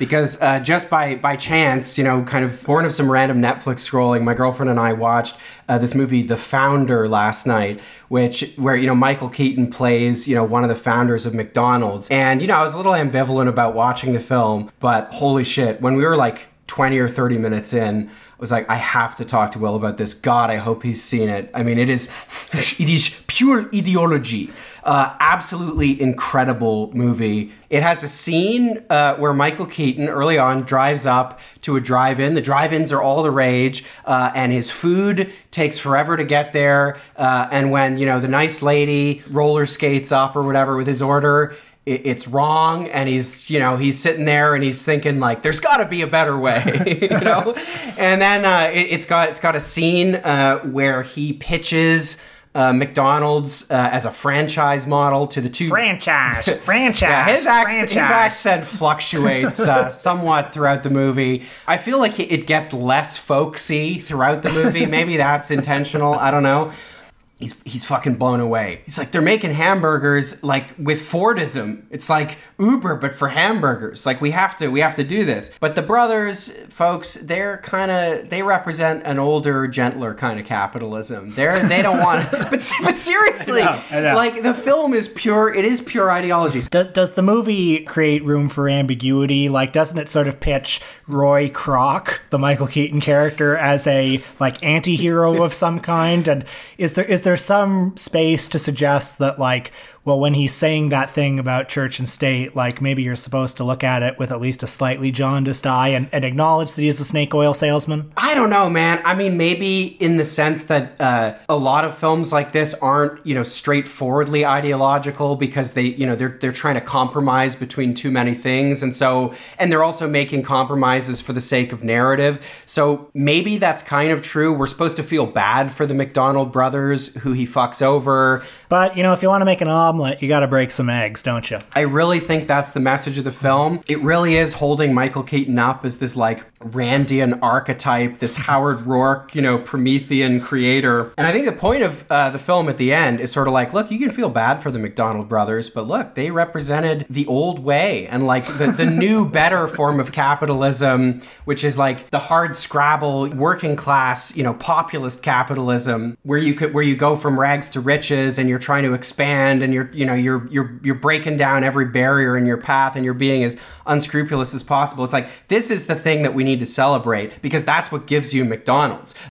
because uh, just by by chance, you know, kind of born of some random Netflix scrolling, my girlfriend and I watched uh, this movie, The Founder, last night, which where you know Michael Keaton plays you know one of the founders of McDonald's, and you know I was a little ambivalent about watching the film, but holy shit, when we were like 20 or 30 minutes in, I was like, I have to talk to Will about this. God, I hope he's seen it. I mean, it is, it is pure ideology. Uh, absolutely incredible movie. It has a scene uh, where Michael Keaton early on drives up to a drive-in. The drive-ins are all the rage, uh, and his food takes forever to get there. Uh, and when you know the nice lady roller skates up or whatever with his order, it's wrong and he's you know he's sitting there and he's thinking like there's got to be a better way you know and then uh, it, has got it's got a scene uh, where he pitches uh, McDonald's uh, as a franchise model to the two franchise, franchise. yeah, his, ac- franchise. his accent fluctuates uh, somewhat throughout the movie. I feel like it gets less folksy throughout the movie. Maybe that's intentional. I don't know he's he's fucking blown away. He's like they're making hamburgers like with Fordism. It's like Uber but for hamburgers. Like we have to we have to do this. But the brothers, folks, they're kind of they represent an older, gentler kind of capitalism. They're they don't want but but seriously, I know, I know. like the film is pure it is pure ideology. Do, does the movie create room for ambiguity? Like, doesn't it sort of pitch Roy Kroc, the Michael Keaton character, as a like anti-hero of some kind? And is there is there some space to suggest that like, well, when he's saying that thing about church and state, like maybe you're supposed to look at it with at least a slightly jaundiced eye and, and acknowledge that he's a snake oil salesman? I don't know, man. I mean, maybe in the sense that uh, a lot of films like this aren't, you know, straightforwardly ideological because they, you know, they're they're trying to compromise between too many things, and so, and they're also making compromises for the sake of narrative. So maybe that's kind of true. We're supposed to feel bad for the McDonald brothers who he fucks over. But you know, if you want to make an omelet, you got to break some eggs, don't you? I really think that's the message of the film. It really is holding Michael Keaton up as this like Randian archetype, this Howard Roark, you know, Promethean creator. And I think the point of uh, the film at the end is sort of like, look, you can feel bad for the McDonald brothers, but look, they represented the old way and like the, the new, better form of capitalism, which is like the hard scrabble, working class, you know, populist capitalism, where you could where you go from rags to riches and you're trying to expand and you're you know you're you're you're breaking down every barrier in your path and you're being as unscrupulous as possible. It's like this is the thing that we need to celebrate because that's what gives you McDonald's.